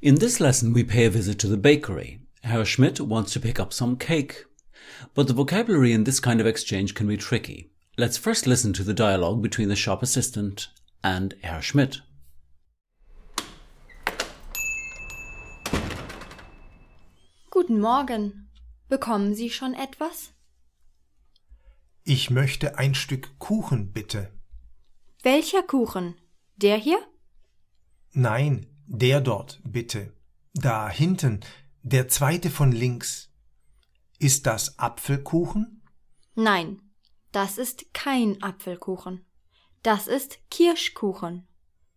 In this lesson, we pay a visit to the bakery. Herr Schmidt wants to pick up some cake. But the vocabulary in this kind of exchange can be tricky. Let's first listen to the dialogue between the shop assistant and Herr Schmidt. Guten Morgen. Bekommen Sie schon etwas? Ich möchte ein Stück Kuchen, bitte. Welcher Kuchen? Der hier? Nein, der dort, bitte. Da hinten, der zweite von links. Ist das Apfelkuchen? Nein, das ist kein Apfelkuchen. Das ist Kirschkuchen.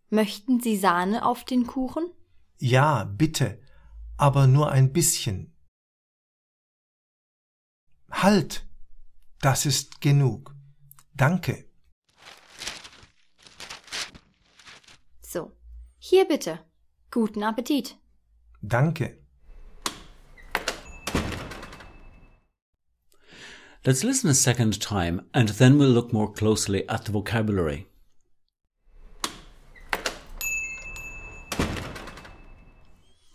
Möchten Sie Sahne auf den Kuchen? Ja, bitte, aber nur ein bisschen. Halt! Das ist genug. Danke. So, hier bitte. Guten Appetit. Danke. Let's listen a second time and then we'll look more closely at the vocabulary.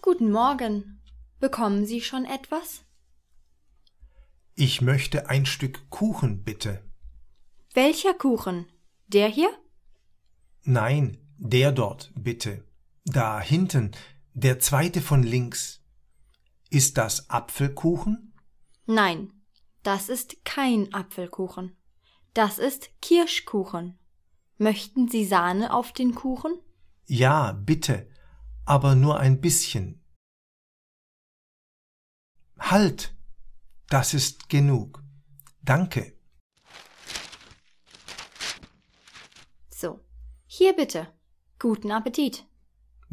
Guten Morgen. Bekommen Sie schon etwas? Ich möchte ein Stück Kuchen, bitte. Welcher Kuchen? Der hier? Nein, der dort, bitte. Da hinten, der zweite von links. Ist das Apfelkuchen? Nein, das ist kein Apfelkuchen. Das ist Kirschkuchen. Möchten Sie Sahne auf den Kuchen? Ja, bitte, aber nur ein bisschen. Halt! Das ist genug. Danke. So, hier bitte. Guten Appetit.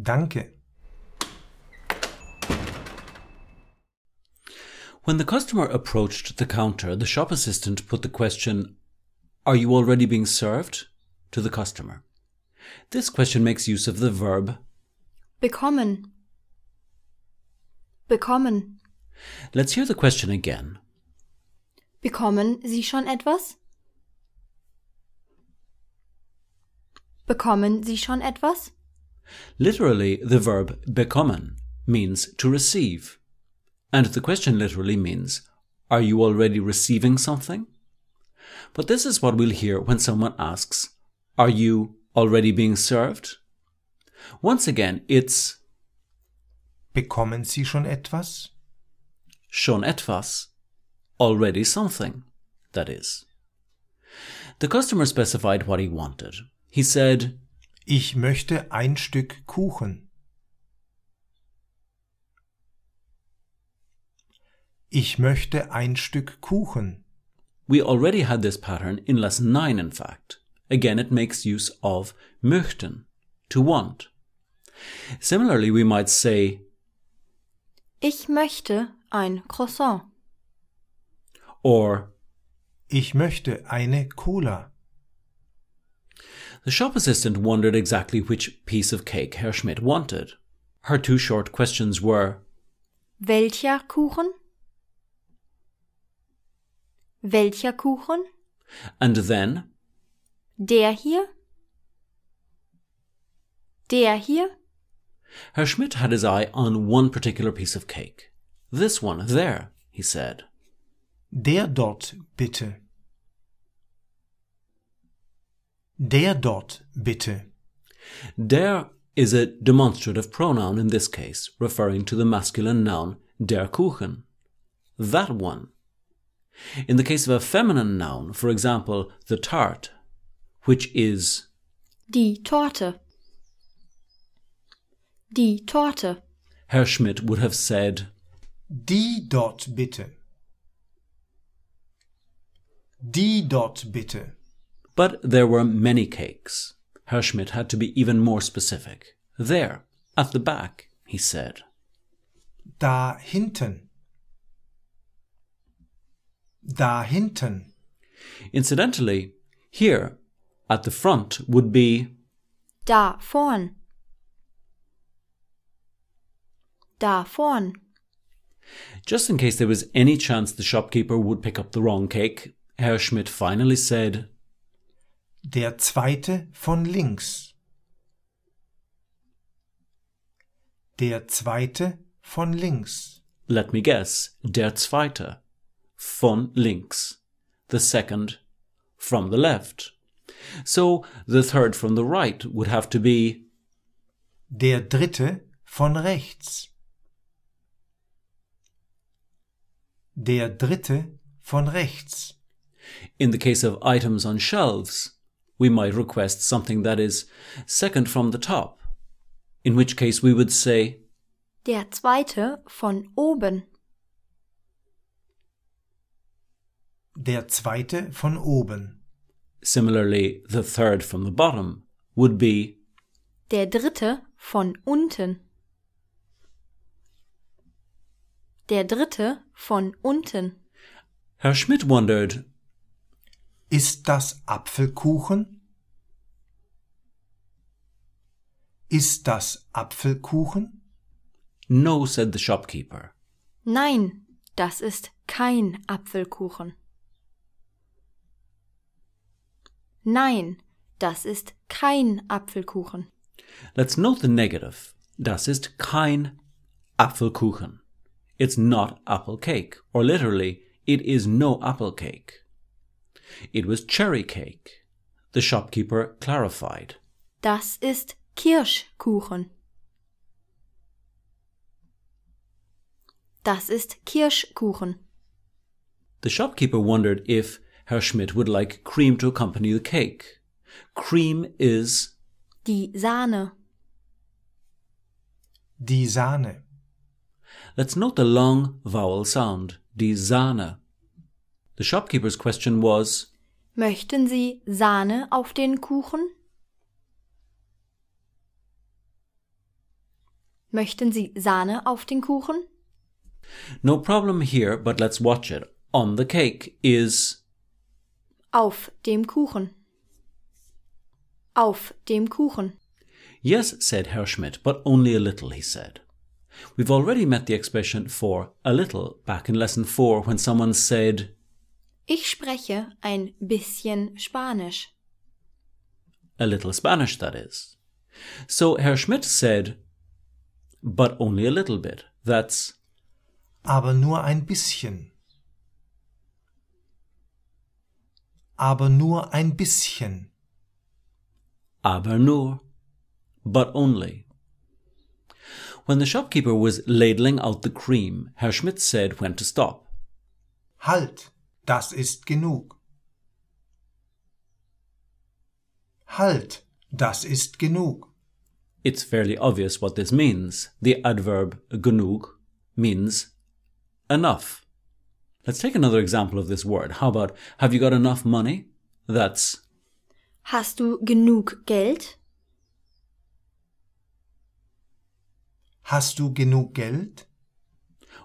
Danke. When the customer approached the counter, the shop assistant put the question, Are you already being served? to the customer. This question makes use of the verb Bekommen. Bekommen. Let's hear the question again. Bekommen Sie schon etwas? Bekommen Sie schon etwas? Literally, the verb bekommen means to receive. And the question literally means, Are you already receiving something? But this is what we'll hear when someone asks, Are you already being served? Once again, it's Bekommen Sie schon etwas? schon etwas, already something, that is. The customer specified what he wanted. He said, Ich möchte ein Stück Kuchen. Ich möchte ein Stück Kuchen. We already had this pattern in lesson 9, in fact. Again, it makes use of möchten, to want. Similarly, we might say, Ich möchte ein Croissant. or Ich möchte eine Cola. The shop assistant wondered exactly which piece of cake Herr Schmidt wanted. Her two short questions were, Welcher Kuchen? Welcher Kuchen? and then, Der hier? Der hier? Herr Schmidt had his eye on one particular piece of cake. This one, there, he said. Der dort, bitte. Der dort, bitte. Der is a demonstrative pronoun in this case, referring to the masculine noun der Kuchen. That one. In the case of a feminine noun, for example, the tart, which is Die Torte. Die Torte. Herr Schmidt would have said Die dort, bitte. Die dort, bitte. But there were many cakes. Herr Schmidt had to be even more specific. There, at the back, he said. Da hinten. Da hinten. Incidentally, here, at the front, would be Da vorn. Da vorn. just in case there was any chance the shopkeeper would pick up the wrong cake. Herr Schmidt finally said, Der zweite von links. Der zweite von links. Let me guess. Der zweite. Von links. The second from the left. So the third from the right would have to be Der dritte von rechts. Der dritte von rechts. In the case of items on shelves, we might request something that is second from the top, in which case we would say Der zweite von oben. Der zweite von oben. Similarly, the third from the bottom would be Der dritte von unten. Der dritte von unten. Herr Schmidt wondered, Ist das Apfelkuchen? Ist das Apfelkuchen? No, said the shopkeeper. Nein, das ist kein Apfelkuchen. Nein, das ist kein Apfelkuchen. Let's note the negative. Das ist kein Apfelkuchen. It's not apple cake, or literally, it is no apple cake. It was cherry cake. The shopkeeper clarified. Das ist Kirschkuchen. Das ist Kirschkuchen. The shopkeeper wondered if Herr Schmidt would like cream to accompany the cake. Cream is Die Sahne. Die Sahne. Let's note the long vowel sound, die Sahne. The shopkeeper's question was, Möchten Sie Sahne auf den Kuchen? Möchten Sie Sahne auf den Kuchen? No problem here, but let's watch it. On the cake is Auf dem Kuchen. Auf dem Kuchen. Yes, said Herr Schmidt, but only a little, he said. We've already met the expression for a little back in lesson 4 when someone said, Ich spreche ein bisschen Spanisch. a little Spanish, that is. So Herr Schmidt said, but only a little bit. That's Aber nur ein bisschen. Aber nur ein bisschen. aber nur, but only. When the shopkeeper was ladling out the cream, Herr Schmidt said when to stop. Halt, das ist genug. Halt, das ist genug. It's fairly obvious what this means. The adverb genug means enough. Let's take another example of this word. How about, have you got enough money? That's Hast du genug Geld? Hast du genug Geld?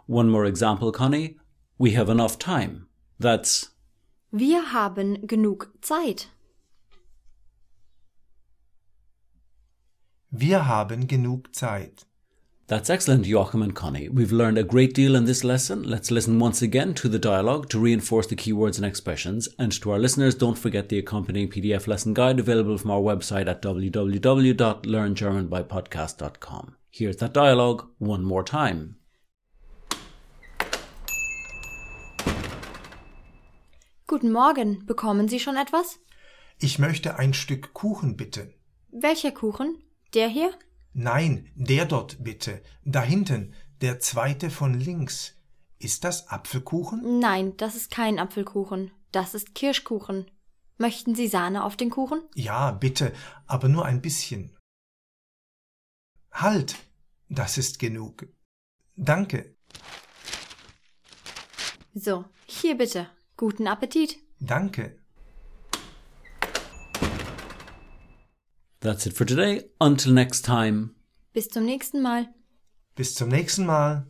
one more example, Connie. We have enough time. That's Wir haben genug Zeit. Wir haben genug Zeit. That's excellent, Joachim and Connie. We've learned a great deal in this lesson. Let's listen once again to the dialogue to reinforce the keywords and expressions. And to our listeners, don't forget the accompanying PDF lesson guide available from our website at www.learngermanbypodcast.com. Here's that dialogue one more time. Guten Morgen, bekommen Sie schon etwas? Ich möchte ein Stück Kuchen bitte. Welcher Kuchen? Der hier? Nein, der dort bitte. Da hinten, der zweite von links. Ist das Apfelkuchen? Nein, das ist kein Apfelkuchen. Das ist Kirschkuchen. Möchten Sie Sahne auf den Kuchen? Ja, bitte, aber nur ein bisschen. Halt, das ist genug. Danke, So, hier bitte. Guten Appetit. danke. That's it for today. Until next time. Bis zum nächsten Mal. Bis zum nächsten Mal.